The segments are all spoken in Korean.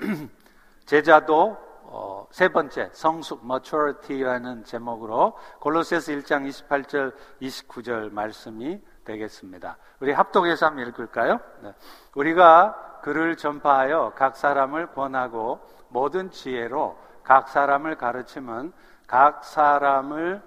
제자도 어, 세 번째 성숙 maturity라는 제목으로 골로새서 1장 28절 29절 말씀이 되겠습니다. 우리 합독해서 한번 읽을까요? 네. 우리가 그를 전파하여 각 사람을 권하고 모든 지혜로 각 사람을 가르치면 각 사람을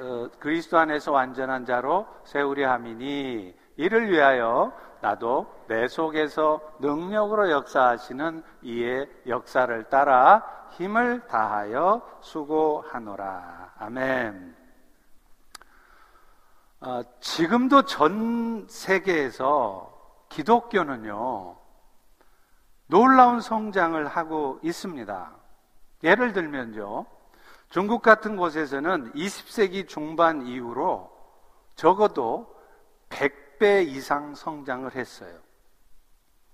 어, 그리스도 안에서 완전한 자로 세우려 함이니 이를 위하여 나도 내 속에서 능력으로 역사하시는 이의 역사를 따라 힘을 다하여 수고하노라. 아멘. 어, 지금도 전 세계에서 기독교는요, 놀라운 성장을 하고 있습니다. 예를 들면요, 중국 같은 곳에서는 20세기 중반 이후로 적어도 100 배 이상 성장을 했어요.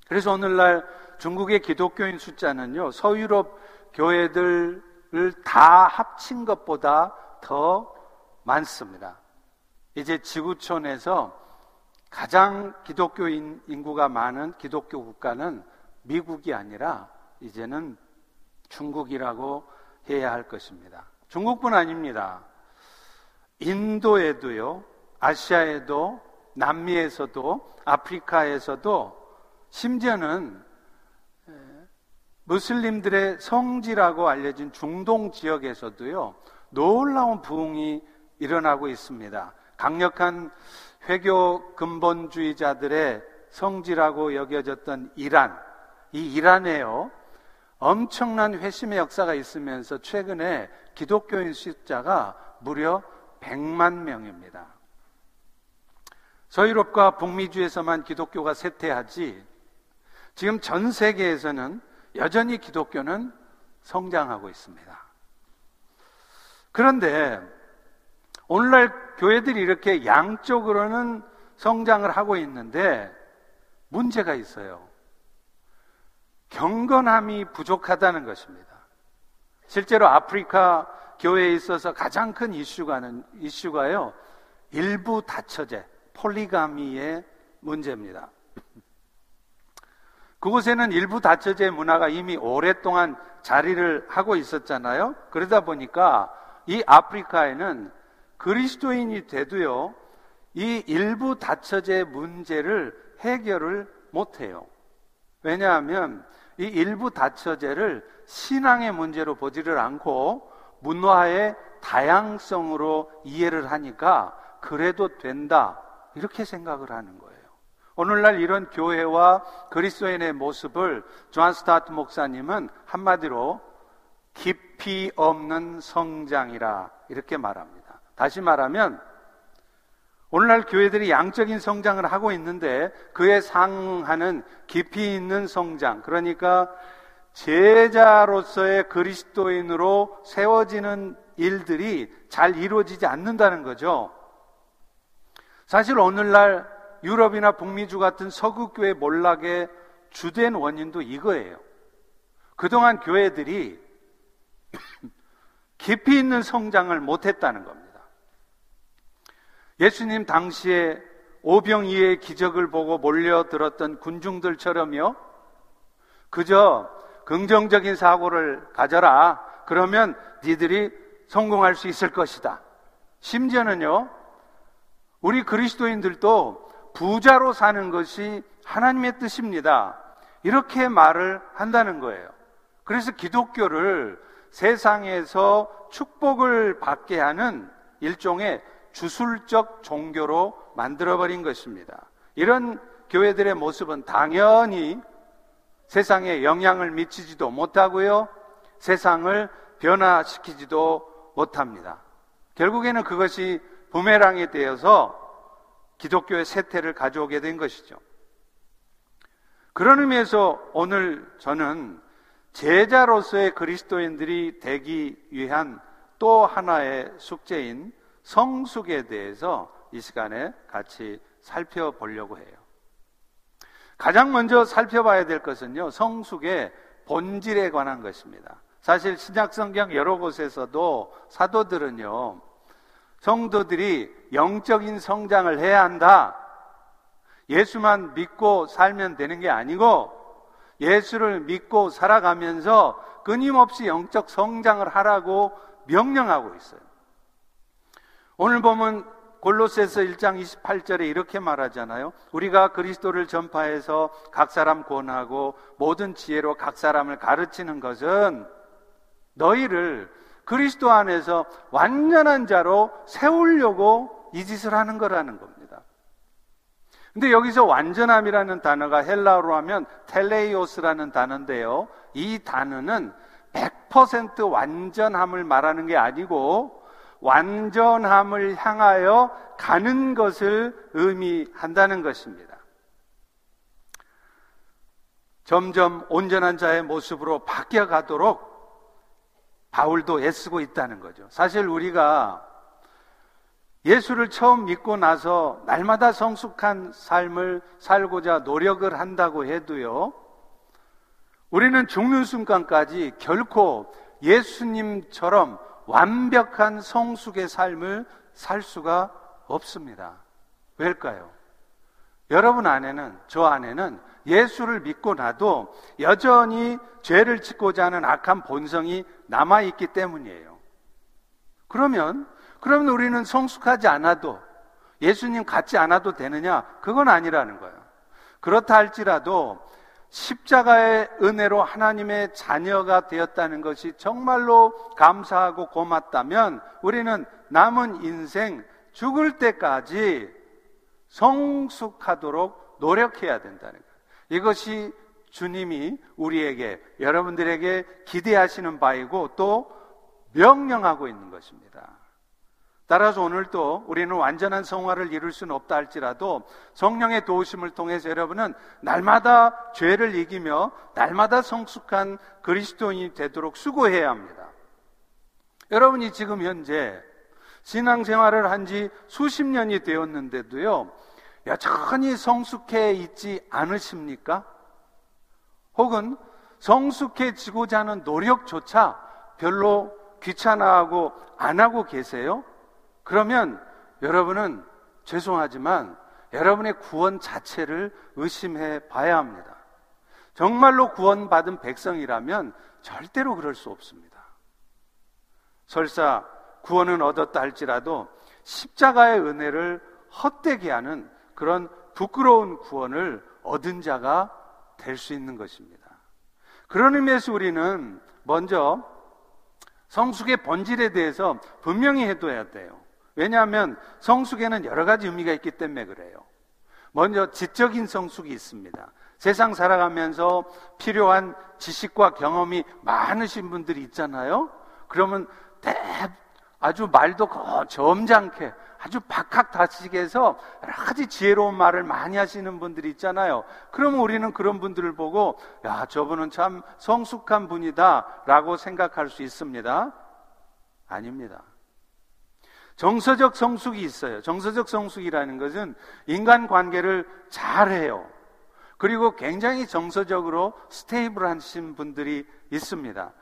그래서 오늘날 중국의 기독교인 숫자는요, 서유럽 교회들을 다 합친 것보다 더 많습니다. 이제 지구촌에서 가장 기독교인 인구가 많은 기독교 국가는 미국이 아니라 이제는 중국이라고 해야 할 것입니다. 중국뿐 아닙니다. 인도에도요, 아시아에도, 남미에서도, 아프리카에서도, 심지어는 무슬림들의 성지라고 알려진 중동 지역에서도요, 놀라운 부흥이 일어나고 있습니다. 강력한 회교 근본주의자들의 성지라고 여겨졌던 이란, 이 이란에요, 엄청난 회심의 역사가 있으면서 최근에 기독교인 숫자가 무려 100만 명입니다. 서유럽과 북미주에서만 기독교가 쇠퇴하지 지금 전 세계에서는 여전히 기독교는 성장하고 있습니다. 그런데 오늘날 교회들이 이렇게 양쪽으로는 성장을 하고 있는데 문제가 있어요. 경건함이 부족하다는 것입니다. 실제로 아프리카 교회에 있어서 가장 큰 이슈가는 이슈가요. 일부 다처제, 폴리가미의 문제입니다. 그곳에는 일부 다처제 문화가 이미 오랫동안 자리를 하고 있었잖아요. 그러다 보니까 이 아프리카에는 그리스도인이 돼도요, 이 일부 다처제 문제를 해결을 못해요. 왜냐하면 이 일부 다처제를 신앙의 문제로 보지를 않고 문화의 다양성으로 이해를 하니까 그래도 된다. 이렇게 생각을 하는 거예요. 오늘날 이런 교회와 그리스도인의 모습을 조한 스타트 목사님은 한마디로 깊이 없는 성장이라 이렇게 말합니다. 다시 말하면 오늘날 교회들이 양적인 성장을 하고 있는데 그에 상하는 깊이 있는 성장, 그러니까 제자로서의 그리스도인으로 세워지는 일들이 잘 이루어지지 않는다는 거죠. 사실 오늘날 유럽이나 북미주 같은 서구 교회 몰락의 주된 원인도 이거예요. 그동안 교회들이 깊이 있는 성장을 못했다는 겁니다. 예수님 당시에 오병이의 기적을 보고 몰려들었던 군중들처럼요. 그저 긍정적인 사고를 가져라. 그러면 니들이 성공할 수 있을 것이다. 심지어는요. 우리 그리스도인들도 부자로 사는 것이 하나님의 뜻입니다. 이렇게 말을 한다는 거예요. 그래서 기독교를 세상에서 축복을 받게 하는 일종의 주술적 종교로 만들어버린 것입니다. 이런 교회들의 모습은 당연히 세상에 영향을 미치지도 못하고요. 세상을 변화시키지도 못합니다. 결국에는 그것이 부메랑이 되어서 기독교의 세태를 가져오게 된 것이죠. 그런 의미에서 오늘 저는 제자로서의 그리스도인들이 되기 위한 또 하나의 숙제인 성숙에 대해서 이 시간에 같이 살펴보려고 해요. 가장 먼저 살펴봐야 될 것은요, 성숙의 본질에 관한 것입니다. 사실 신약성경 여러 곳에서도 사도들은요, 성도들이 영적인 성장을 해야 한다. 예수만 믿고 살면 되는 게 아니고, 예수를 믿고 살아가면서 끊임없이 영적 성장을 하라고 명령하고 있어요. 오늘 보면 골로새서 1장 28절에 이렇게 말하잖아요. 우리가 그리스도를 전파해서 각 사람 권하고 모든 지혜로 각 사람을 가르치는 것은 너희를 그리스도 안에서 완전한 자로 세우려고 이 짓을 하는 거라는 겁니다. 근데 여기서 완전함이라는 단어가 헬라어로 하면 텔레이오스라는 단어인데요. 이 단어는 100% 완전함을 말하는 게 아니고 완전함을 향하여 가는 것을 의미한다는 것입니다. 점점 온전한 자의 모습으로 바뀌어 가도록 바울도 애쓰고 있다는 거죠. 사실 우리가 예수를 처음 믿고 나서 날마다 성숙한 삶을 살고자 노력을 한다고 해도요, 우리는 죽는 순간까지 결코 예수님처럼 완벽한 성숙의 삶을 살 수가 없습니다. 왜일까요? 여러분 안에는, 저 안에는 예수를 믿고 나도 여전히 죄를 짓고자 하는 악한 본성이 남아 있기 때문이에요. 그러면, 그러면 우리는 성숙하지 않아도 예수님 같지 않아도 되느냐? 그건 아니라는 거예요. 그렇다 할지라도 십자가의 은혜로 하나님의 자녀가 되었다는 것이 정말로 감사하고 고맙다면 우리는 남은 인생 죽을 때까지 성숙하도록 노력해야 된다는 거예요. 이것이 주님이 우리에게, 여러분들에게 기대하시는 바이고 또 명령하고 있는 것입니다. 따라서 오늘도 우리는 완전한 성화를 이룰 수는 없다 할지라도 성령의 도우심을 통해서 여러분은 날마다 죄를 이기며 날마다 성숙한 그리스도인이 되도록 수고해야 합니다. 여러분이 지금 현재 신앙생활을 한 지 수십 년이 되었는데도요, 여전히 성숙해 있지 않으십니까? 혹은 성숙해지고자 하는 노력조차 별로 귀찮아하고 안 하고 계세요? 그러면 여러분은 죄송하지만 여러분의 구원 자체를 의심해 봐야 합니다. 정말로 구원받은 백성이라면 절대로 그럴 수 없습니다. 설사 구원은 얻었다 할지라도 십자가의 은혜를 헛되게 하는 그런 부끄러운 구원을 얻은 자가 될 수 있는 것입니다. 그런 의미에서 우리는 먼저 성숙의 본질에 대해서 분명히 해둬야 돼요. 왜냐하면 성숙에는 여러 가지 의미가 있기 때문에 그래요. 먼저 지적인 성숙이 있습니다. 세상 살아가면서 필요한 지식과 경험이 많으신 분들이 있잖아요. 그러면 대 아주 말도 점잖게 아주 박학다식해서 여러 가지 지혜로운 말을 많이 하시는 분들이 있잖아요. 그러면 우리는 그런 분들을 보고 야 저분은 참 성숙한 분이다라고 생각할 수 있습니다. 아닙니다. 정서적 성숙이 있어요. 정서적 성숙이라는 것은 인간 관계를 잘해요. 그리고 굉장히 정서적으로 스테이블하신 분들이 있습니다.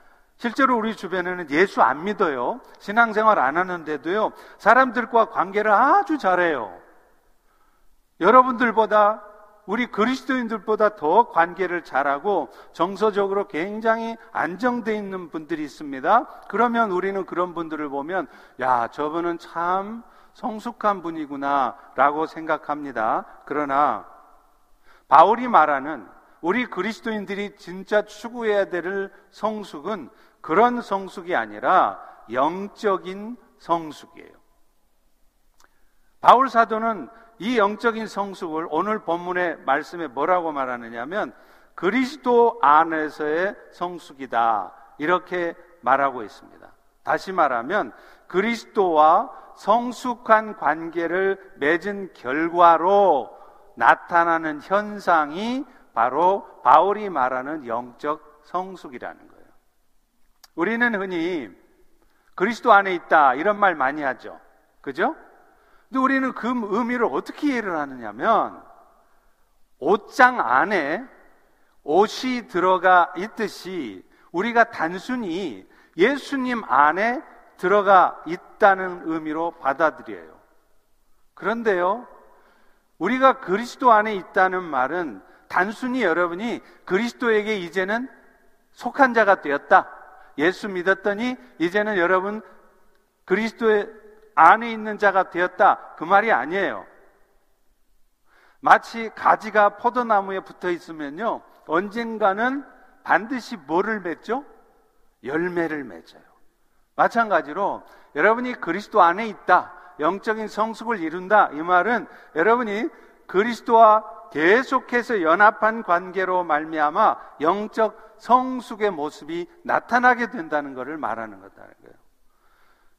실제로 우리 주변에는 예수 안 믿어요. 신앙생활 안 하는데도요. 사람들과 관계를 아주 잘해요. 여러분들보다 우리 그리스도인들보다 더 관계를 잘하고 정서적으로 굉장히 안정되어 있는 분들이 있습니다. 그러면 우리는 그런 분들을 보면 야, 저분은 참 성숙한 분이구나 라고 생각합니다. 그러나 바울이 말하는 우리 그리스도인들이 진짜 추구해야 될 성숙은 그런 성숙이 아니라 영적인 성숙이에요. 바울 사도는 이 영적인 성숙을 오늘 본문의 말씀에 뭐라고 말하느냐면 그리스도 안에서의 성숙이다. 이렇게 말하고 있습니다. 다시 말하면 그리스도와 성숙한 관계를 맺은 결과로 나타나는 현상이 바로 바울이 말하는 영적 성숙이라는 거예요. 우리는 흔히 그리스도 안에 있다 이런 말 많이 하죠. 그죠? 근데 우리는 그 의미를 어떻게 이해를 하느냐면 옷장 안에 옷이 들어가 있듯이 우리가 단순히 예수님 안에 들어가 있다는 의미로 받아들여요. 그런데요, 우리가 그리스도 안에 있다는 말은 단순히 여러분이 그리스도에게 이제는 속한 자가 되었다. 예수 믿었더니 이제는 여러분 그리스도의 안에 있는 자가 되었다. 그 말이 아니에요. 마치 가지가 포도나무에 붙어 있으면요. 언젠가는 반드시 뭐를 맺죠? 열매를 맺어요. 마찬가지로 여러분이 그리스도 안에 있다. 영적인 성숙을 이룬다. 이 말은 여러분이 그리스도와 계속해서 연합한 관계로 말미암아 영적 성숙의 모습이 나타나게 된다는 것을 말하는 거다는 거예요.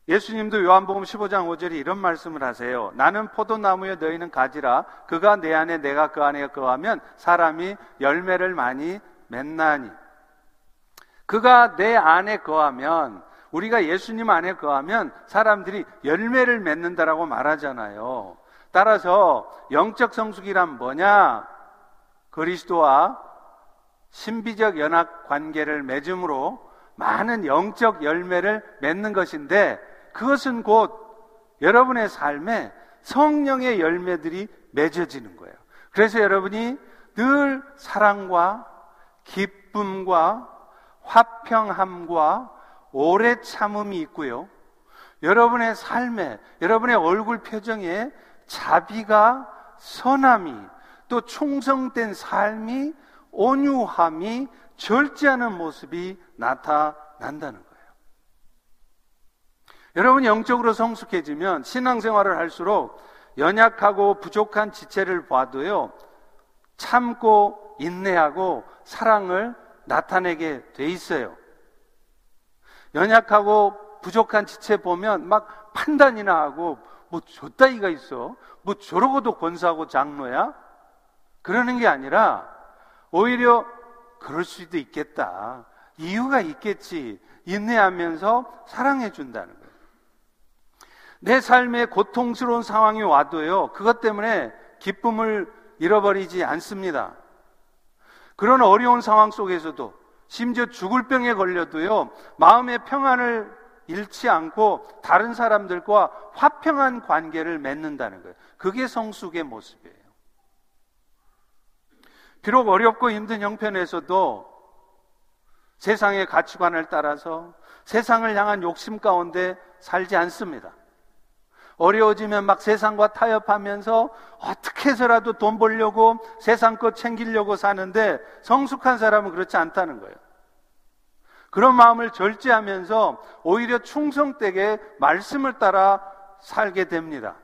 예수님도 요한복음 15장 5절에 이런 말씀을 하세요. 나는 포도나무에 너희는 가지라. 그가 내 안에 내가 그 안에 거하면 사람이 열매를 많이 맺나니. 그가 내 안에 거하면 우리가 예수님 안에 거하면 사람들이 열매를 맺는다라고 말하잖아요. 따라서 영적 성숙이란 뭐냐? 그리스도와 신비적 연합 관계를 맺음으로 많은 영적 열매를 맺는 것인데 그것은 곧 여러분의 삶에 성령의 열매들이 맺어지는 거예요. 그래서 여러분이 늘 사랑과 기쁨과 화평함과 오래 참음이 있고요. 여러분의 삶에, 여러분의 얼굴 표정에 자비가 선함이 또 충성된 삶이 온유함이 절제하는 모습이 나타난다는 거예요. 여러분 영적으로 성숙해지면 신앙생활을 할수록 연약하고 부족한 지체를 봐도요 참고 인내하고 사랑을 나타내게 돼 있어요. 연약하고 부족한 지체 보면 막 판단이나 하고 뭐 저따위가 있어. 뭐 저러고도 권사하고 장로야? 그러는 게 아니라 오히려 그럴 수도 있겠다. 이유가 있겠지. 인내하면서 사랑해 준다는 거예요. 내 삶에 고통스러운 상황이 와도요. 그것 때문에 기쁨을 잃어버리지 않습니다. 그런 어려운 상황 속에서도 심지어 죽을 병에 걸려도요, 마음의 평안을 잃지 않고 다른 사람들과 화평한 관계를 맺는다는 거예요. 그게 성숙의 모습이에요. 비록 어렵고 힘든 형편에서도 세상의 가치관을 따라서 세상을 향한 욕심 가운데 살지 않습니다. 어려워지면 막 세상과 타협하면서 어떻게 해서라도 돈 벌려고 세상 것 챙기려고 사는데 성숙한 사람은 그렇지 않다는 거예요. 그런 마음을 절제하면서 오히려 충성되게 말씀을 따라 살게 됩니다.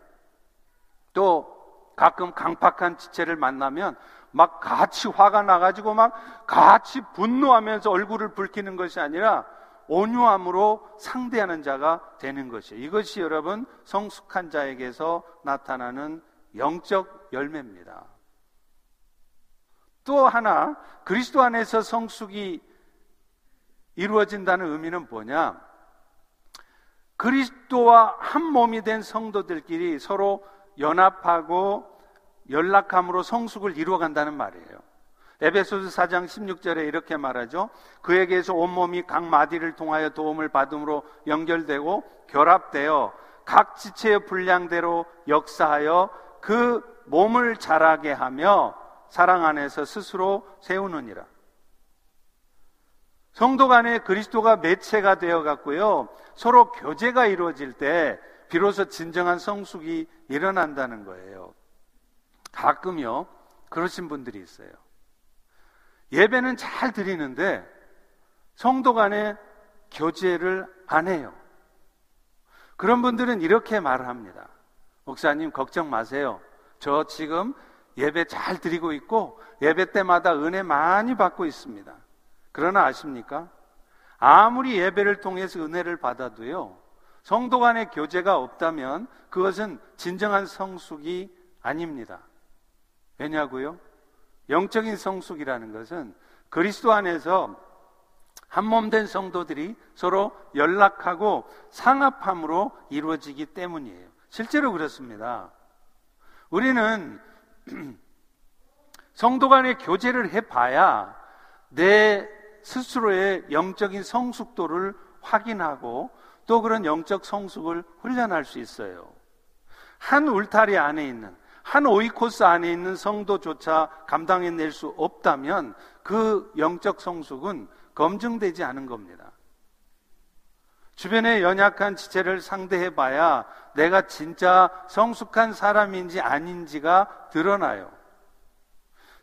또 가끔 강팍한 지체를 만나면 막 같이 화가 나가지고 막 같이 분노하면서 얼굴을 붉히는 것이 아니라 온유함으로 상대하는 자가 되는 것이에요. 이것이 여러분 성숙한 자에게서 나타나는 영적 열매입니다. 또 하나 그리스도 안에서 성숙이 이루어진다는 의미는 뭐냐? 그리스도와 한 몸이 된 성도들끼리 서로 연합하고 연락함으로 성숙을 이루어간다는 말이에요. 에베소서 4장 16절에 이렇게 말하죠. 그에게서 온몸이 각 마디를 통하여 도움을 받음으로 연결되고 결합되어 각 지체의 분량대로 역사하여 그 몸을 자라게 하며 사랑 안에서 스스로 세우느니라. 성도 간에 그리스도가 매체가 되어 갔고요. 서로 교제가 이루어질 때 비로소 진정한 성숙이 일어난다는 거예요. 가끔요. 그러신 분들이 있어요. 예배는 잘 드리는데 성도 간에 교제를 안 해요. 그런 분들은 이렇게 말을 합니다. 목사님, 걱정 마세요. 저 지금 예배 잘 드리고 있고 예배 때마다 은혜 많이 받고 있습니다. 그러나 아십니까? 아무리 예배를 통해서 은혜를 받아도요, 성도 간의 교제가 없다면 그것은 진정한 성숙이 아닙니다. 왜냐고요? 영적인 성숙이라는 것은 그리스도 안에서 한몸된 성도들이 서로 연락하고 상합함으로 이루어지기 때문이에요. 실제로 그렇습니다. 우리는 성도 간의 교제를 해봐야 내 스스로의 영적인 성숙도를 확인하고 또 그런 영적 성숙을 훈련할 수 있어요. 한 울타리 안에 있는 한 오이코스 안에 있는 성도조차 감당해낼 수 없다면 그 영적 성숙은 검증되지 않은 겁니다. 주변의 연약한 지체를 상대해 봐야 내가 진짜 성숙한 사람인지 아닌지가 드러나요.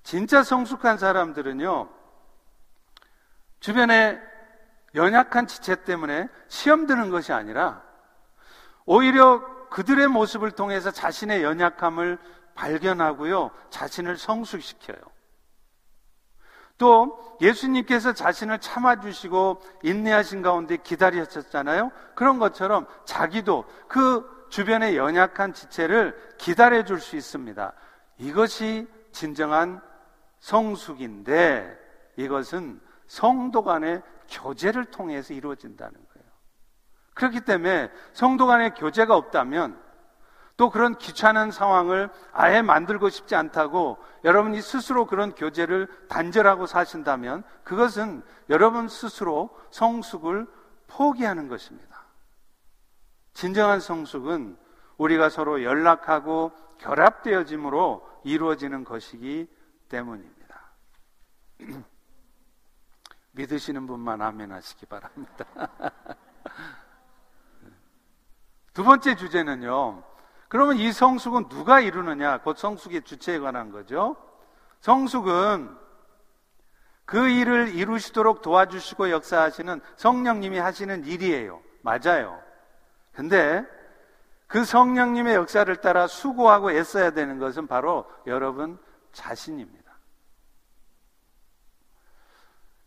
진짜 성숙한 사람들은요, 주변에 연약한 지체 때문에 시험 드는 것이 아니라 오히려 그들의 모습을 통해서 자신의 연약함을 발견하고요, 자신을 성숙시켜요. 또 예수님께서 자신을 참아주시고 인내하신 가운데 기다리셨잖아요. 그런 것처럼 자기도 그 주변의 연약한 지체를 기다려줄 수 있습니다. 이것이 진정한 성숙인데 이것은 성도 간의 교제를 통해서 이루어진다는 거예요. 그렇기 때문에 성도 간의 교제가 없다면 또 그런 귀찮은 상황을 아예 만들고 싶지 않다고 여러분이 스스로 그런 교제를 단절하고 사신다면 그것은 여러분 스스로 성숙을 포기하는 것입니다. 진정한 성숙은 우리가 서로 연락하고 결합되어짐으로 이루어지는 것이기 때문입니다. 믿으시는 분만 아멘 하시기 바랍니다. 두 번째 주제는요. 그러면 이 성숙은 누가 이루느냐? 곧 성숙의 주체에 관한 거죠. 성숙은 그 일을 이루시도록 도와주시고 역사하시는 성령님이 하시는 일이에요. 맞아요. 근데 그 성령님의 역사를 따라 수고하고 애써야 되는 것은 바로 여러분 자신입니다.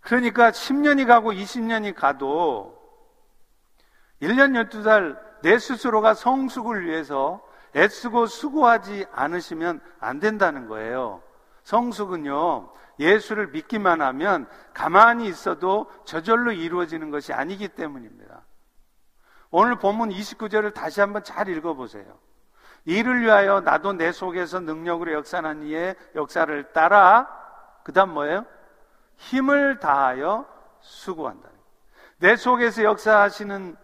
그러니까 10년이 가고 20년이 가도 1년 12달 내 스스로가 성숙을 위해서 애쓰고 수고하지 않으시면 안 된다는 거예요. 성숙은요, 예수를 믿기만 하면 가만히 있어도 저절로 이루어지는 것이 아니기 때문입니다. 오늘 본문 29절을 다시 한번 잘 읽어보세요. 이를 위하여 나도 내 속에서 능력으로 역사한 이의 역사를 따라, 그 다음 뭐예요? 힘을 다하여 수고한다. 내 속에서 역사하시는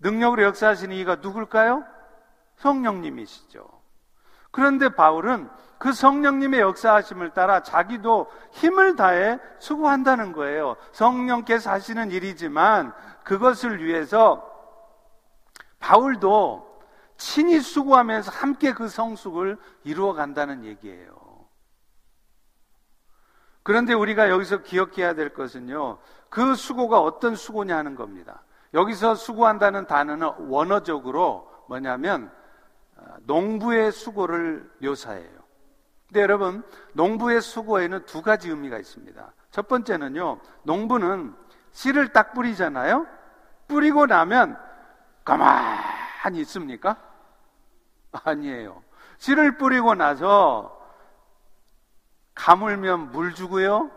능력으로 역사하시는 이가 누굴까요? 성령님이시죠. 그런데 바울은 그 성령님의 역사하심을 따라 자기도 힘을 다해 수고한다는 거예요. 성령께서 하시는 일이지만 그것을 위해서 바울도 친히 수고하면서 함께 그 성숙을 이루어 간다는 얘기예요. 그런데 우리가 여기서 기억해야 될 것은요, 그 수고가 어떤 수고냐 하는 겁니다. 여기서 수고한다는 단어는 원어적으로 뭐냐면, 아, 농부의 수고를 묘사해요. 근데 여러분, 농부의 수고에는 두 가지 의미가 있습니다. 첫 번째는요, 농부는 씨를 딱 뿌리잖아요? 뿌리고 나면 가만히 있습니까? 아니에요. 씨를 뿌리고 나서 가물면 물 주고요.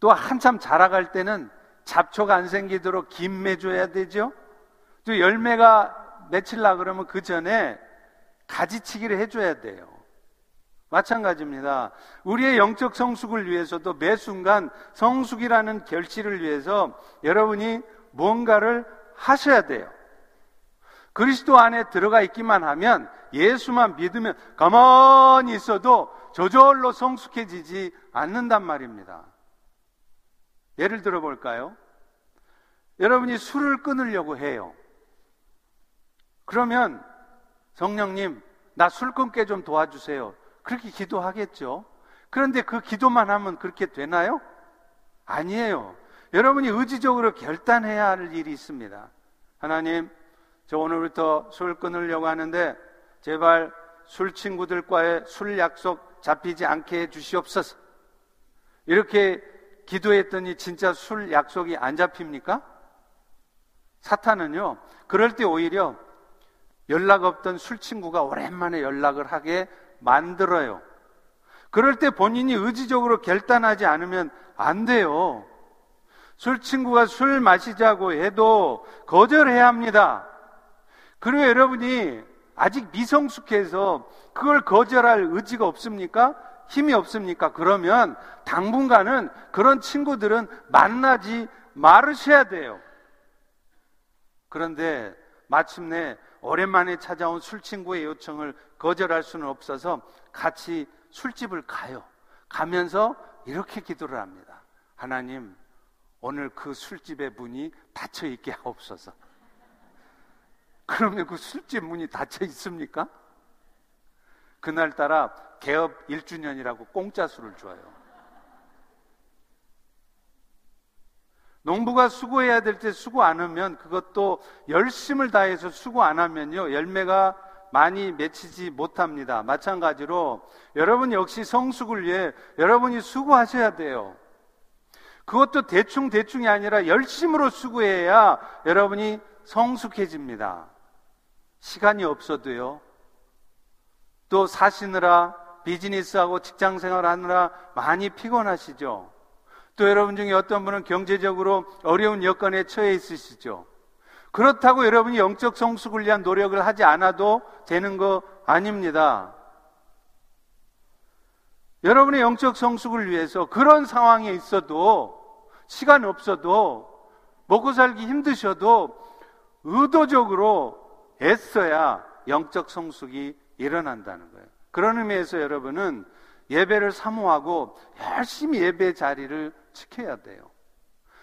또 한참 자라갈 때는 잡초가 안 생기도록 김 매줘야 되죠. 또 열매가 맺힐라 그러면 그 전에 가지치기를 해줘야 돼요. 마찬가지입니다. 우리의 영적 성숙을 위해서도 매 순간 성숙이라는 결실을 위해서 여러분이 뭔가를 하셔야 돼요. 그리스도 안에 들어가 있기만 하면 예수만 믿으면 가만히 있어도 저절로 성숙해지지 않는단 말입니다. 예를 들어 볼까요? 여러분이 술을 끊으려고 해요. 그러면 성령님, 나 술 끊게 좀 도와주세요. 그렇게 기도하겠죠. 그런데 그 기도만 하면 그렇게 되나요? 아니에요. 여러분이 의지적으로 결단해야 할 일이 있습니다. 하나님, 저 오늘부터 술 끊으려고 하는데 제발 술 친구들과의 술 약속 잡히지 않게 해 주시옵소서. 이렇게 기도했더니 진짜 술 약속이 안 잡힙니까? 사탄은요, 그럴 때 오히려 연락 없던 술 친구가 오랜만에 연락을 하게 만들어요. 그럴 때 본인이 의지적으로 결단하지 않으면 안 돼요. 술 친구가 술 마시자고 해도 거절해야 합니다. 그리고 여러분이 아직 미성숙해서 그걸 거절할 의지가 없습니까? 힘이 없습니까? 그러면 당분간은 그런 친구들은 만나지 말으셔야 돼요. 그런데 마침내 오랜만에 찾아온 술 친구의 요청을 거절할 수는 없어서 같이 술집을 가요. 가면서 이렇게 기도를 합니다. 하나님, 오늘 그 술집의 문이 닫혀 있게 하옵소서. 그러면 그 술집 문이 닫혀 있습니까? 그날따라 개업 1주년이라고 공짜 술을 줘요. 농부가 수고해야 될 때 수고 안 하면 그것도 열심을 다해서 수고 안 하면요. 열매가 많이 맺히지 못합니다. 마찬가지로 여러분 역시 성숙을 위해 여러분이 수고하셔야 돼요. 그것도 대충대충이 아니라 열심으로 수고해야 여러분이 성숙해집니다. 시간이 없어도요. 또 사시느라 비즈니스하고 직장 생활하느라 많이 피곤하시죠. 또 여러분 중에 어떤 분은 경제적으로 어려운 여건에 처해 있으시죠. 그렇다고 여러분이 영적 성숙을 위한 노력을 하지 않아도 되는 거 아닙니다. 여러분의 영적 성숙을 위해서 그런 상황에 있어도 시간 없어도 먹고 살기 힘드셔도 의도적으로 애써야 영적 성숙이 일어난다는 거예요. 그런 의미에서 여러분은 예배를 사모하고 열심히 예배 자리를 지켜야 돼요.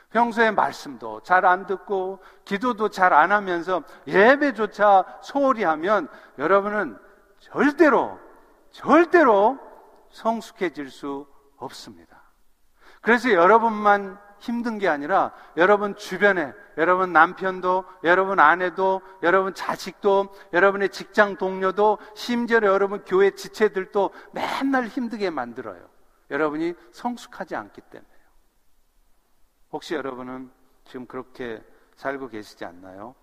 평소에 말씀도 잘 안 듣고 기도도 잘 안 하면서 예배조차 소홀히 하면 여러분은 절대로 절대로 성숙해질 수 없습니다. 그래서 여러분만 힘든 게 아니라 여러분 주변에 여러분 남편도 여러분 아내도 여러분 자식도 여러분의 직장 동료도 심지어 여러분 교회 지체들도 맨날 힘들게 만들어요. 여러분이 성숙하지 않기 때문에요. 혹시 여러분은 지금 그렇게 살고 계시지 않나요?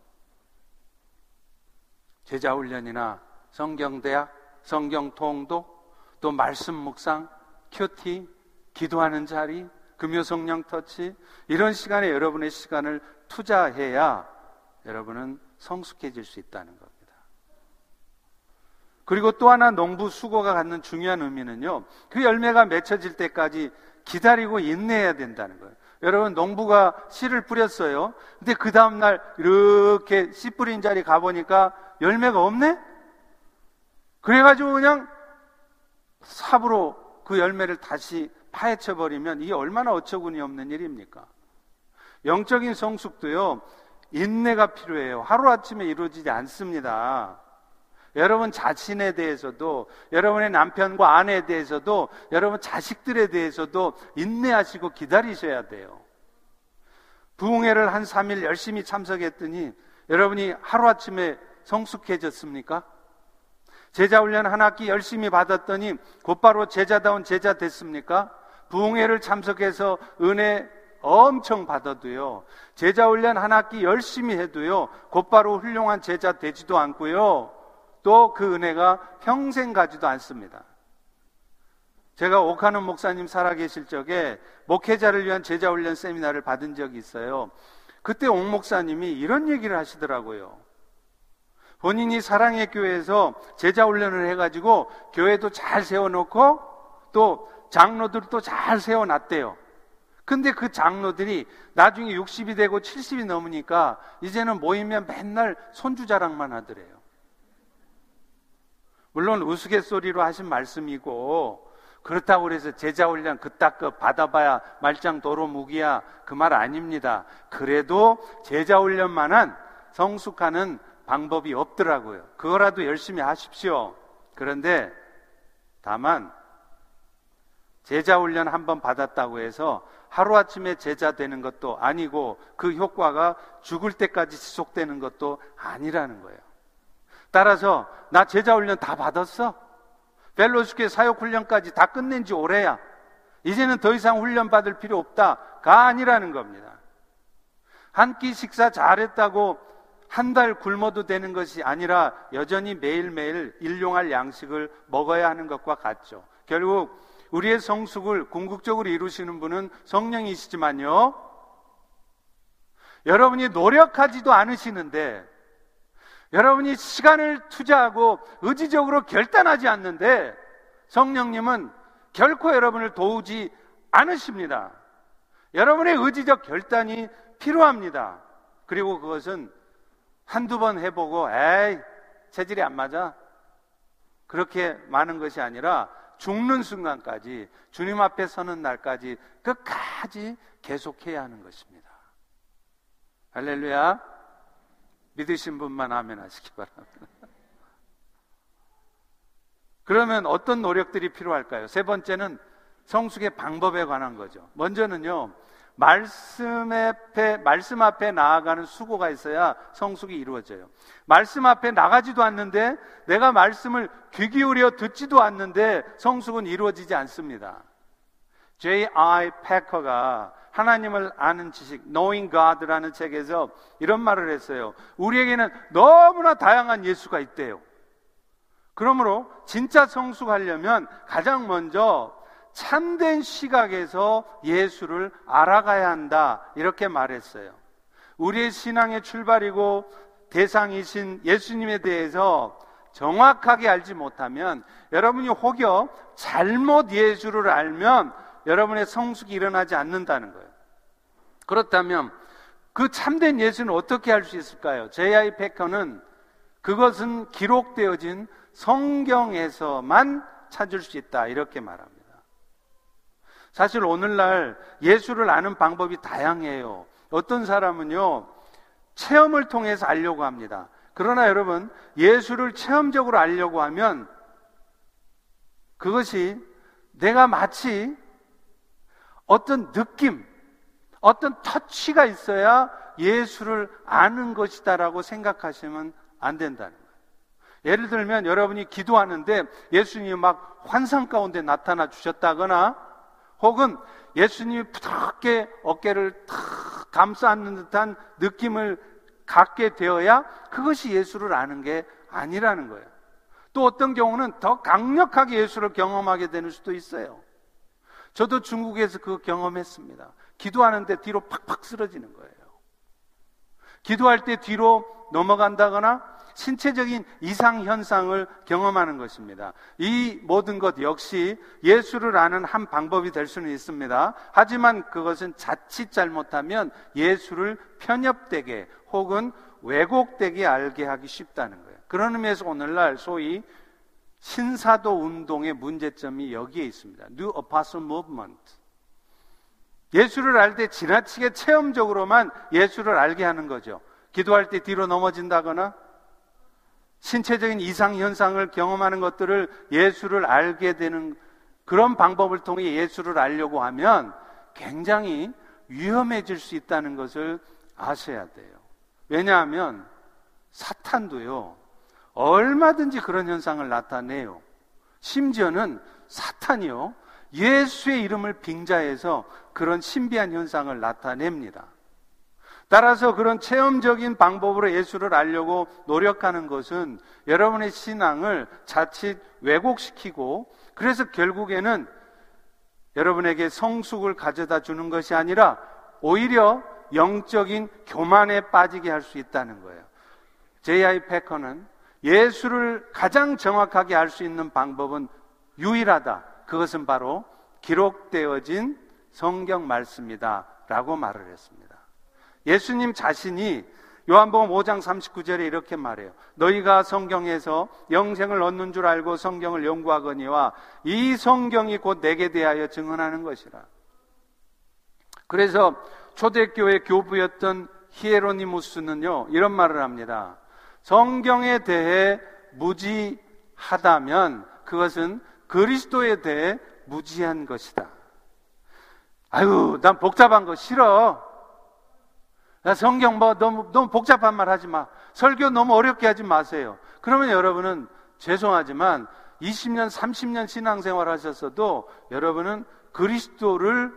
제자 훈련이나 성경대학, 성경통독, 또 말씀 묵상, 큐티, 기도하는 자리, 금요 성령 터치 이런 시간에 여러분의 시간을 투자해야 여러분은 성숙해질 수 있다는 겁니다. 그리고 또 하나 농부 수고가 갖는 중요한 의미는요. 그 열매가 맺혀질 때까지 기다리고 인내해야 된다는 거예요. 여러분 농부가 씨를 뿌렸어요. 근데 그 다음 날 이렇게 씨 뿌린 자리 가 보니까 열매가 없네. 그래가지고 그냥 삽으로 그 열매를 다시 파헤쳐 버리면 이게 얼마나 어처구니 없는 일입니까? 영적인 성숙도요, 인내가 필요해요. 하루아침에 이루어지지 않습니다. 여러분 자신에 대해서도, 여러분의 남편과 아내에 대해서도, 여러분 자식들에 대해서도 인내하시고 기다리셔야 돼요. 부흥회를 한 3일 열심히 참석했더니 여러분이 하루아침에 성숙해졌습니까? 제자 훈련 한 학기 열심히 받았더니 곧바로 제자다운 제자 됐습니까? 부흥회를 참석해서 은혜 엄청 받아도요. 제자 훈련 한 학기 열심히 해도요. 곧바로 훌륭한 제자 되지도 않고요. 또 그 은혜가 평생 가지도 않습니다. 제가 오카는 목사님 살아계실 적에 목회자를 위한 제자 훈련 세미나를 받은 적이 있어요. 그때 옥 목사님이 이런 얘기를 하시더라고요. 본인이 사랑의 교회에서 제자 훈련을 해가지고 교회도 잘 세워놓고 또 장로들도 잘 세워놨대요. 근데 그 장로들이 나중에 60이 되고 70이 넘으니까 이제는 모이면 맨날 손주 자랑만 하더래요. 물론 우스갯소리로 하신 말씀이고 그렇다고 그래서 제자 훈련 그따급 받아봐야 말짱 도로 무기야 그 말 아닙니다. 그래도 제자 훈련만한 성숙하는 방법이 없더라고요. 그거라도 열심히 하십시오. 그런데 다만 제자 훈련 한번 받았다고 해서 하루아침에 제자 되는 것도 아니고 그 효과가 죽을 때까지 지속되는 것도 아니라는 거예요. 따라서 나 제자 훈련 다 받았어. 벨로스케 사역 훈련까지 다 끝낸 지 오래야. 이제는 더 이상 훈련 받을 필요 없다가 아니라는 겁니다. 한 끼 식사 잘했다고 한 달 굶어도 되는 것이 아니라 여전히 매일매일 일용할 양식을 먹어야 하는 것과 같죠. 결국 우리의 성숙을 궁극적으로 이루시는 분은 성령이시지만요. 여러분이 노력하지도 않으시는데, 여러분이 시간을 투자하고 의지적으로 결단하지 않는데, 성령님은 결코 여러분을 도우지 않으십니다. 여러분의 의지적 결단이 필요합니다. 그리고 그것은 한두 번 해보고, 에이, 체질이 안 맞아? 그렇게 많은 것이 아니라 죽는 순간까지 주님 앞에 서는 날까지 끝까지 계속해야 하는 것입니다. 할렐루야. 믿으신 분만 아멘 하시기 바랍니다. 그러면 어떤 노력들이 필요할까요? 세 번째는 성숙의 방법에 관한 거죠. 먼저는요, 말씀 앞에, 말씀 앞에 나아가는 수고가 있어야 성숙이 이루어져요. 말씀 앞에 나가지도 않는데 내가 말씀을 귀 기울여 듣지도 않는데 성숙은 이루어지지 않습니다. J.I. 패커가 하나님을 아는 지식, Knowing God라는 책에서 이런 말을 했어요. 우리에게는 너무나 다양한 예수가 있대요. 그러므로 진짜 성숙하려면 가장 먼저 참된 시각에서 예수를 알아가야 한다. 이렇게 말했어요. 우리의 신앙의 출발이고 대상이신 예수님에 대해서 정확하게 알지 못하면 여러분이 혹여 잘못 예수를 알면 여러분의 성숙이 일어나지 않는다는 거예요. 그렇다면 그 참된 예수는 어떻게 할 수 있을까요? J.I. 패커는 그것은 기록되어진 성경에서만 찾을 수 있다. 이렇게 말합니다. 사실 오늘날 예수를 아는 방법이 다양해요. 어떤 사람은요, 체험을 통해서 알려고 합니다. 그러나 여러분, 예수를 체험적으로 알려고 하면 그것이 내가 마치 어떤 느낌, 어떤 터치가 있어야 예수를 아는 것이다라고 생각하시면 안 된다는 거예요. 예를 들면 여러분이 기도하는데 예수님이 막 환상 가운데 나타나 주셨다거나 혹은 예수님이 부드럽게 어깨를 탁 감싸 안는 듯한 느낌을 갖게 되어야 그것이 예수를 아는 게 아니라는 거예요. 또 어떤 경우는 더 강력하게 예수를 경험하게 되는 수도 있어요. 저도 중국에서 그 경험했습니다. 기도하는데 뒤로 팍팍 쓰러지는 거예요. 기도할 때 뒤로 넘어간다거나 신체적인 이상 현상을 경험하는 것입니다. 이 모든 것 역시 예수를 아는 한 방법이 될 수는 있습니다. 하지만 그것은 자칫 잘못하면 예수를 편협되게 혹은 왜곡되게 알게 하기 쉽다는 거예요. 그런 의미에서 오늘날 소위 신사도 운동의 문제점이 여기에 있습니다. New Apostle Movement. 예수를 알 때 지나치게 체험적으로만 예수를 알게 하는 거죠. 기도할 때 뒤로 넘어진다거나 신체적인 이상 현상을 경험하는 것들을 예수를 알게 되는 그런 방법을 통해 예수를 알려고 하면 굉장히 위험해질 수 있다는 것을 아셔야 돼요. 왜냐하면 사탄도요, 얼마든지 그런 현상을 나타내요. 심지어는 사탄이요, 예수의 이름을 빙자해서 그런 신비한 현상을 나타냅니다. 따라서 그런 체험적인 방법으로 예수를 알려고 노력하는 것은 여러분의 신앙을 자칫 왜곡시키고 그래서 결국에는 여러분에게 성숙을 가져다 주는 것이 아니라 오히려 영적인 교만에 빠지게 할 수 있다는 거예요. J.I. 패커는 예수를 가장 정확하게 알 수 있는 방법은 유일하다. 그것은 바로 기록되어진 성경 말씀이다. 라고 말을 했습니다. 예수님 자신이 요한복음 5장 39절에 이렇게 말해요. 너희가 성경에서 영생을 얻는 줄 알고 성경을 연구하거니와 이 성경이 곧 내게 대하여 증언하는 것이라. 그래서 초대교회 교부였던 히에로니무스는요, 이런 말을 합니다. 성경에 대해 무지하다면 그것은 그리스도에 대해 무지한 것이다. 아유, 난 복잡한 거 싫어. 성경 뭐 너무, 너무 복잡한 말 하지 마. 설교 너무 어렵게 하지 마세요. 그러면 여러분은 죄송하지만 20년, 30년 신앙생활 하셨어도 여러분은 그리스도를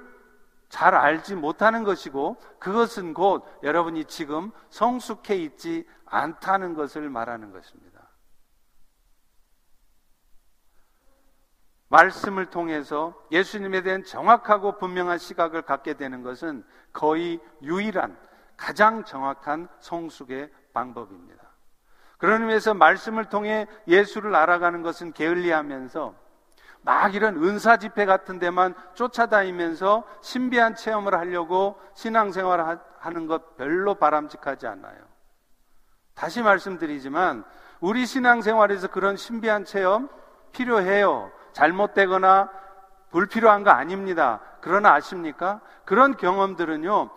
잘 알지 못하는 것이고 그것은 곧 여러분이 지금 성숙해 있지 않다는 것을 말하는 것입니다. 말씀을 통해서 예수님에 대한 정확하고 분명한 시각을 갖게 되는 것은 거의 유일한 가장 정확한 성숙의 방법입니다. 그런 의미에서 말씀을 통해 예수를 알아가는 것은 게을리하면서 막 이런 은사 집회 같은 데만 쫓아다니면서 신비한 체험을 하려고 신앙생활을 하는 것 별로 바람직하지 않아요. 다시 말씀드리지만 우리 신앙생활에서 그런 신비한 체험 필요해요. 잘못되거나 불필요한 거 아닙니다. 그러나 아십니까? 그런 경험들은요,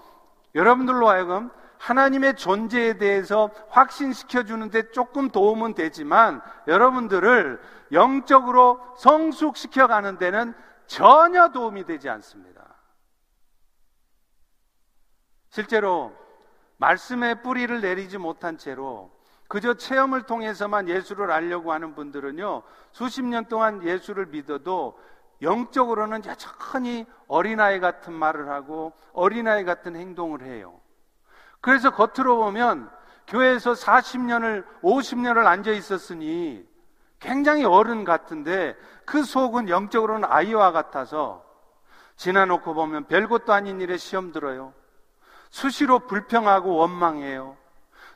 여러분들로 하여금 하나님의 존재에 대해서 확신시켜 주는데 조금 도움은 되지만 여러분들을 영적으로 성숙시켜 가는 데는 전혀 도움이 되지 않습니다. 실제로 말씀의 뿌리를 내리지 못한 채로 그저 체험을 통해서만 예수를 알려고 하는 분들은요, 수십 년 동안 예수를 믿어도 영적으로는 여전히 어린아이 같은 말을 하고 어린아이 같은 행동을 해요. 그래서 겉으로 보면 교회에서 40년을, 50년을 앉아 있었으니 굉장히 어른 같은데 그 속은 영적으로는 아이와 같아서 지나놓고 보면 별것도 아닌 일에 시험 들어요. 수시로 불평하고 원망해요.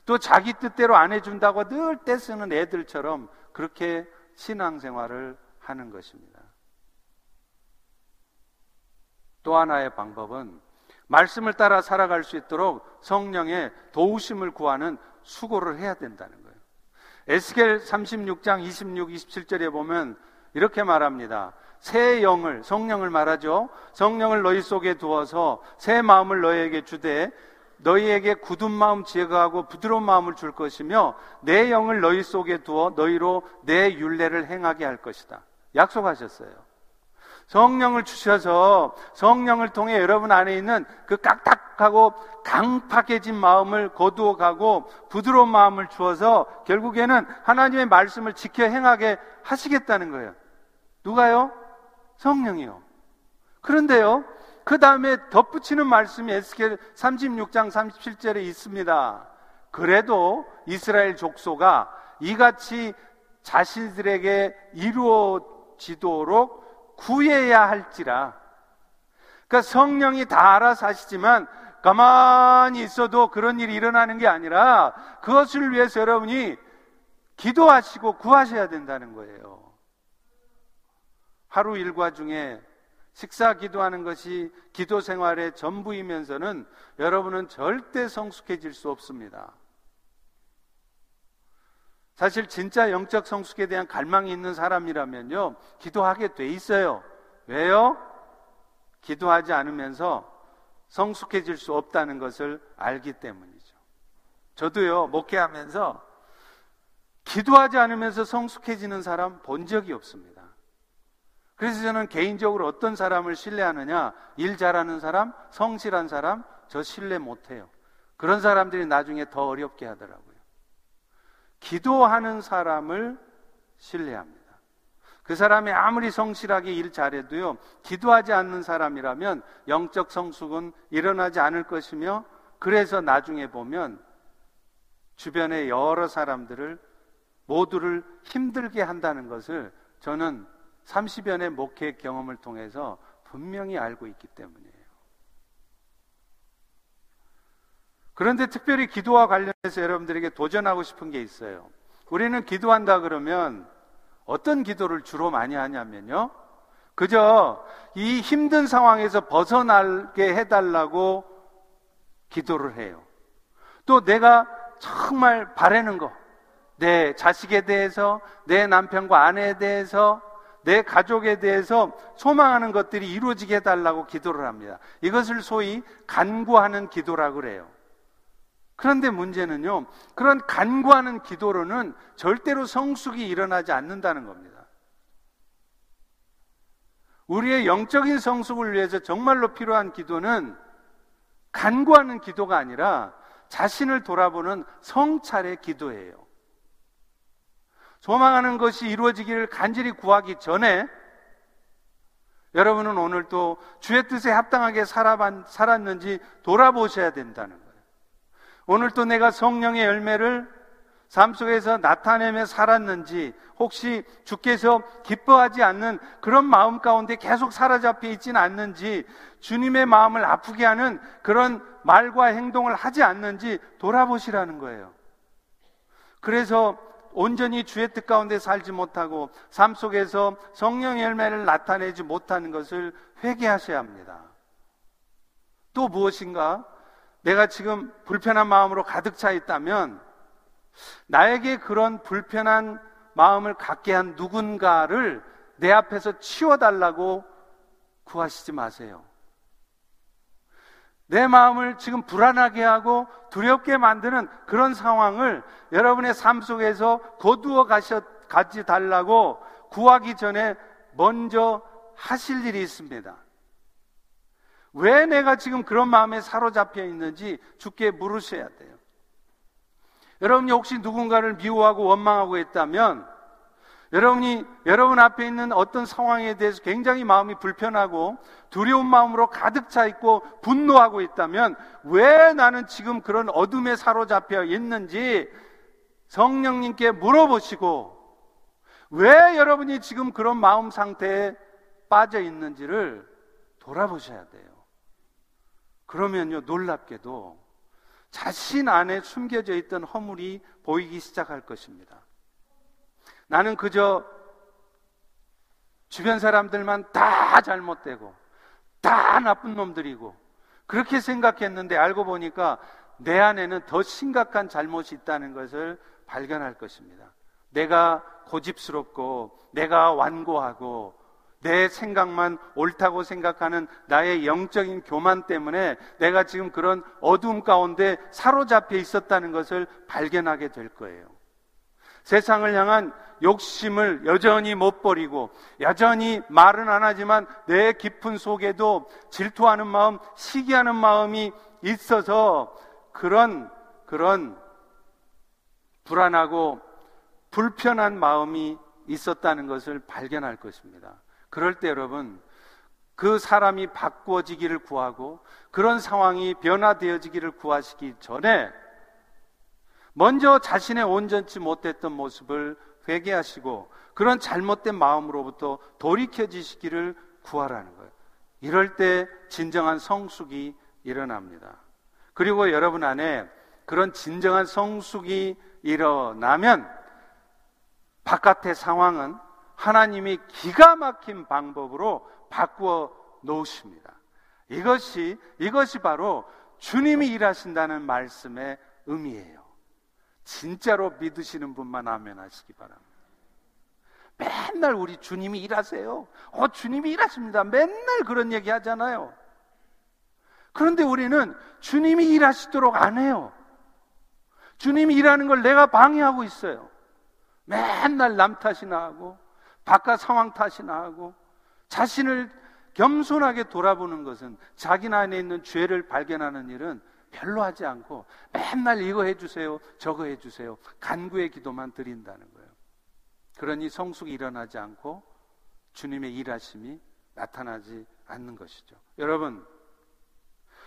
또 자기 뜻대로 안 해준다고 늘 떼쓰는 애들처럼 그렇게 신앙생활을 하는 것입니다. 또 하나의 방법은 말씀을 따라 살아갈 수 있도록 성령의 도우심을 구하는 수고를 해야 된다는 거예요. 에스겔 36장 26, 27절에 보면 이렇게 말합니다. 새 영을, 성령을 말하죠. 성령을 너희 속에 두어서 새 마음을 너희에게 주되 너희에게 굳은 마음 제거하고 부드러운 마음을 줄 것이며 내 영을 너희 속에 두어 너희로 내 윤례를 행하게 할 것이다. 약속하셨어요. 성령을 주셔서 성령을 통해 여러분 안에 있는 그 깍딱하고 강팍해진 마음을 거두어 가고 부드러운 마음을 주어서 결국에는 하나님의 말씀을 지켜 행하게 하시겠다는 거예요. 누가요? 성령이요. 그런데요, 그 다음에 덧붙이는 말씀이 에스겔 36장 37절에 있습니다. 그래도 이스라엘 족소가 이같이 자신들에게 이루어지도록 구해야 할지라. 그러니까 성령이 다 알아서 하시지만 가만히 있어도 그런 일이 일어나는 게 아니라 그것을 위해서 여러분이 기도하시고 구하셔야 된다는 거예요. 하루 일과 중에 식사 기도하는 것이 기도 생활의 전부이면서는 여러분은 절대 성숙해질 수 없습니다. 사실 진짜 영적 성숙에 대한 갈망이 있는 사람이라면요, 기도하게 돼 있어요. 왜요? 기도하지 않으면서 성숙해질 수 없다는 것을 알기 때문이죠. 저도요, 목회하면서 기도하지 않으면서 성숙해지는 사람 본 적이 없습니다. 그래서 저는 개인적으로 어떤 사람을 신뢰하느냐, 일 잘하는 사람, 성실한 사람, 저 신뢰 못해요. 그런 사람들이 나중에 더 어렵게 하더라고요. 기도하는 사람을 신뢰합니다. 그 사람이 아무리 성실하게 일 잘해도요, 기도하지 않는 사람이라면 영적 성숙은 일어나지 않을 것이며, 그래서 나중에 보면 주변의 여러 사람들을 모두를 힘들게 한다는 것을 저는 30여 년 목회 경험을 통해서 분명히 알고 있기 때문이에요. 그런데 특별히 기도와 관련해서 여러분들에게 도전하고 싶은 게 있어요. 우리는 기도한다 그러면 어떤 기도를 주로 많이 하냐면요. 그저 이 힘든 상황에서 벗어나게 해달라고 기도를 해요. 또 내가 정말 바라는 거, 내 자식에 대해서, 내 남편과 아내에 대해서, 내 가족에 대해서 소망하는 것들이 이루어지게 해달라고 기도를 합니다. 이것을 소위 간구하는 기도라고 그래요. 그런데 문제는요, 그런 간구하는 기도로는 절대로 성숙이 일어나지 않는다는 겁니다. 우리의 영적인 성숙을 위해서 정말로 필요한 기도는 간구하는 기도가 아니라 자신을 돌아보는 성찰의 기도예요. 소망하는 것이 이루어지기를 간절히 구하기 전에 여러분은 오늘 또 주의 뜻에 합당하게 살았는지 돌아보셔야 된다는 거예요. 오늘도 내가 성령의 열매를 삶 속에서 나타내며 살았는지 혹시 주께서 기뻐하지 않는 그런 마음 가운데 계속 사로잡혀 있지는 않는지 주님의 마음을 아프게 하는 그런 말과 행동을 하지 않는지 돌아보시라는 거예요. 그래서 온전히 주의 뜻 가운데 살지 못하고 삶 속에서 성령의 열매를 나타내지 못하는 것을 회개하셔야 합니다. 또 무엇인가? 내가 지금 불편한 마음으로 가득 차 있다면 나에게 그런 불편한 마음을 갖게 한 누군가를 내 앞에서 치워달라고 구하시지 마세요. 내 마음을 지금 불안하게 하고 두렵게 만드는 그런 상황을 여러분의 삶 속에서 거두어 가셔, 가지 달라고 구하기 전에 먼저 하실 일이 있습니다. 왜 내가 지금 그런 마음에 사로잡혀 있는지 주께 물으셔야 돼요. 여러분이 혹시 누군가를 미워하고 원망하고 있다면 여러분이 여러분 앞에 있는 어떤 상황에 대해서 굉장히 마음이 불편하고 두려운 마음으로 가득 차 있고 분노하고 있다면 왜 나는 지금 그런 어둠에 사로잡혀 있는지 성령님께 물어보시고 왜 여러분이 지금 그런 마음 상태에 빠져 있는지를 돌아보셔야 돼요. 그러면요, 놀랍게도 자신 안에 숨겨져 있던 허물이 보이기 시작할 것입니다. 나는 그저 주변 사람들만 다 잘못되고 다 나쁜 놈들이고 그렇게 생각했는데 알고 보니까 내 안에는 더 심각한 잘못이 있다는 것을 발견할 것입니다. 내가 고집스럽고 내가 완고하고 내 생각만 옳다고 생각하는 나의 영적인 교만 때문에 내가 지금 그런 어두움 가운데 사로잡혀 있었다는 것을 발견하게 될 거예요. 세상을 향한 욕심을 여전히 못 버리고 여전히 말은 안 하지만 내 깊은 속에도 질투하는 마음, 시기하는 마음이 있어서 그런 그런 불안하고 불편한 마음이 있었다는 것을 발견할 것입니다. 그럴 때 여러분 그 사람이 바꾸어지기를 구하고 그런 상황이 변화되어지기를 구하시기 전에 먼저 자신의 온전치 못했던 모습을 회개하시고 그런 잘못된 마음으로부터 돌이켜지시기를 구하라는 거예요. 이럴 때 진정한 성숙이 일어납니다. 그리고 여러분 안에 그런 진정한 성숙이 일어나면 바깥의 상황은 하나님이 기가 막힌 방법으로 바꾸어 놓으십니다. 이것이, 이것이 바로 주님이 일하신다는 말씀의 의미예요. 진짜로 믿으시는 분만 아멘 하시기 바랍니다. 맨날 우리 주님이 일하세요. 어, 주님이 일하십니다. 맨날 그런 얘기 하잖아요. 그런데 우리는 주님이 일하시도록 안 해요. 주님이 일하는 걸 내가 방해하고 있어요. 맨날 남 탓이나 하고, 바깥 상황 탓이나 하고, 자신을 겸손하게 돌아보는 것은 자기 안에 있는 죄를 발견하는 일은 별로 하지 않고 맨날 이거 해주세요, 저거 해주세요. 간구의 기도만 드린다는 거예요. 그러니 성숙이 일어나지 않고 주님의 일하심이 나타나지 않는 것이죠. 여러분,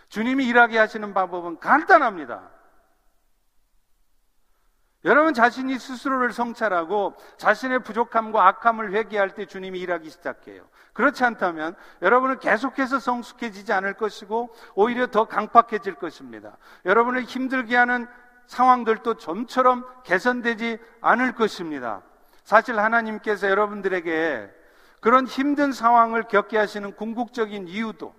주님이 일하게 하시는 방법은 간단합니다. 여러분 자신이 스스로를 성찰하고 자신의 부족함과 악함을 회개할 때 주님이 일하기 시작해요. 그렇지 않다면 여러분은 계속해서 성숙해지지 않을 것이고 오히려 더 강팍해질 것입니다. 여러분을 힘들게 하는 상황들도 좀처럼 개선되지 않을 것입니다. 사실 하나님께서 여러분들에게 그런 힘든 상황을 겪게 하시는 궁극적인 이유도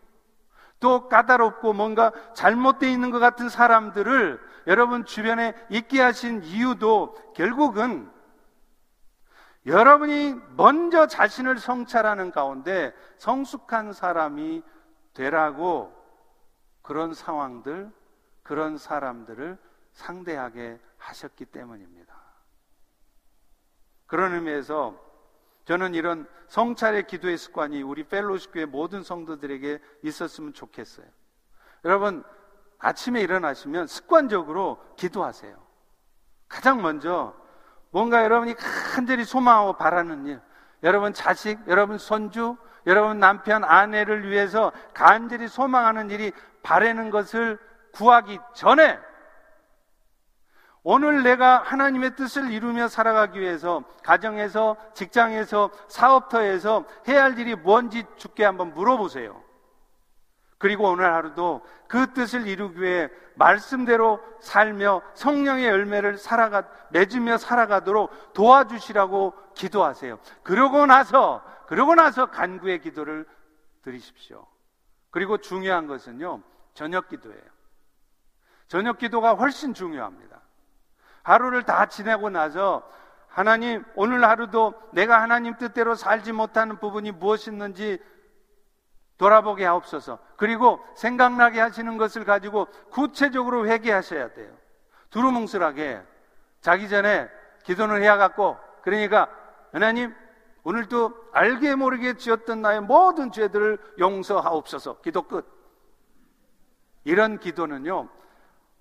또 까다롭고 뭔가 잘못되어 있는 것 같은 사람들을 여러분 주변에 있게 하신 이유도 결국은 여러분이 먼저 자신을 성찰하는 가운데 성숙한 사람이 되라고 그런 상황들, 그런 사람들을 상대하게 하셨기 때문입니다. 그런 의미에서 저는 이런 성찰의 기도의 습관이 우리 펠로시 교회 모든 성도들에게 있었으면 좋겠어요. 여러분, 아침에 일어나시면 습관적으로 기도하세요. 가장 먼저 뭔가 여러분이 간절히 소망하고 바라는 일, 여러분 자식, 여러분 손주, 여러분 남편, 아내를 위해서 간절히 소망하는 일이 바라는 것을 구하기 전에 오늘 내가 하나님의 뜻을 이루며 살아가기 위해서 가정에서, 직장에서, 사업터에서 해야 할 일이 뭔지 주께 한번 물어보세요. 그리고 오늘 하루도 그 뜻을 이루기 위해 말씀대로 살며 성령의 열매를 살아가, 맺으며 살아가도록 도와주시라고 기도하세요. 그러고 나서, 그러고 나서 간구의 기도를 드리십시오. 그리고 중요한 것은요, 저녁 기도예요. 저녁 기도가 훨씬 중요합니다. 하루를 다 지내고 나서 하나님 오늘 하루도 내가 하나님 뜻대로 살지 못하는 부분이 무엇이 있는지 돌아보게 하옵소서. 그리고 생각나게 하시는 것을 가지고 구체적으로 회개하셔야 돼요. 두루뭉술하게 자기 전에 기도를 해야 갖고 그러니까 하나님 오늘도 알게 모르게 지었던 나의 모든 죄들을 용서하옵소서. 기도 끝. 이런 기도는요.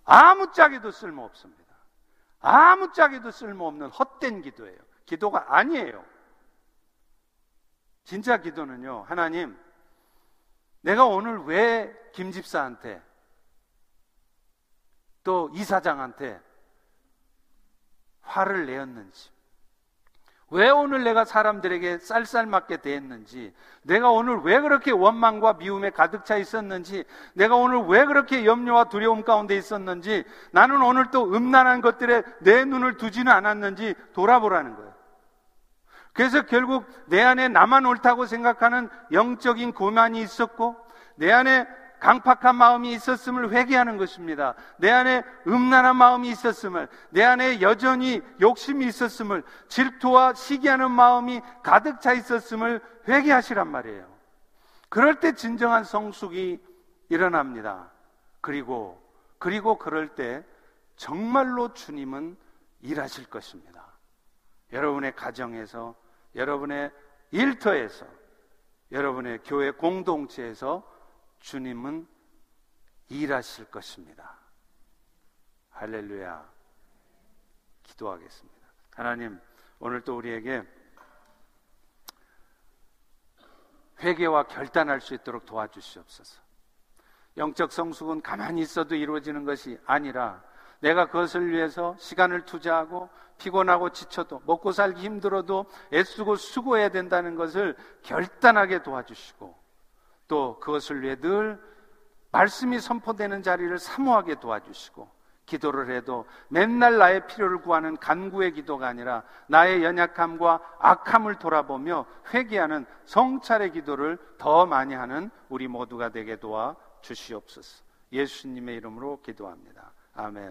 아무짝에도 쓸모 없습니다. 아무짝에도 쓸모없는 헛된 기도예요. 기도가 아니에요. 진짜 기도는요. 하나님 내가 오늘 왜 김집사한테 또 이사장한테 화를 내었는지, 왜 오늘 내가 사람들에게 쌀쌀맞게 대했는지, 내가 오늘 왜 그렇게 원망과 미움에 가득 차 있었는지, 내가 오늘 왜 그렇게 염려와 두려움 가운데 있었는지, 나는 오늘 또 음란한 것들에 내 눈을 두지는 않았는지 돌아보라는 거예요. 그래서 결국 내 안에 나만 옳다고 생각하는 영적인 고만이 있었고 내 안에 강팍한 마음이 있었음을 회개하는 것입니다. 내 안에 음란한 마음이 있었음을, 내 안에 여전히 욕심이 있었음을, 질투와 시기하는 마음이 가득 차 있었음을 회개하시란 말이에요. 그럴 때 진정한 성숙이 일어납니다. 그리고, 그리고 그럴 때 정말로 주님은 일하실 것입니다. 여러분의 가정에서 여러분의 일터에서, 여러분의 교회 공동체에서 주님은 일하실 것입니다. 할렐루야. 기도하겠습니다. 하나님, 오늘 또 우리에게 회개와 결단할 수 있도록 도와주시옵소서. 영적 성숙은 가만히 있어도 이루어지는 것이 아니라 내가 그것을 위해서 시간을 투자하고 피곤하고 지쳐도 먹고 살기 힘들어도 애쓰고 수고해야 된다는 것을 결단하게 도와주시고 또 그것을 위해 늘 말씀이 선포되는 자리를 사모하게 도와주시고 기도를 해도 맨날 나의 필요를 구하는 간구의 기도가 아니라 나의 연약함과 악함을 돌아보며 회개하는 성찰의 기도를 더 많이 하는 우리 모두가 되게 도와 주시옵소서. 예수님의 이름으로 기도합니다. 아멘.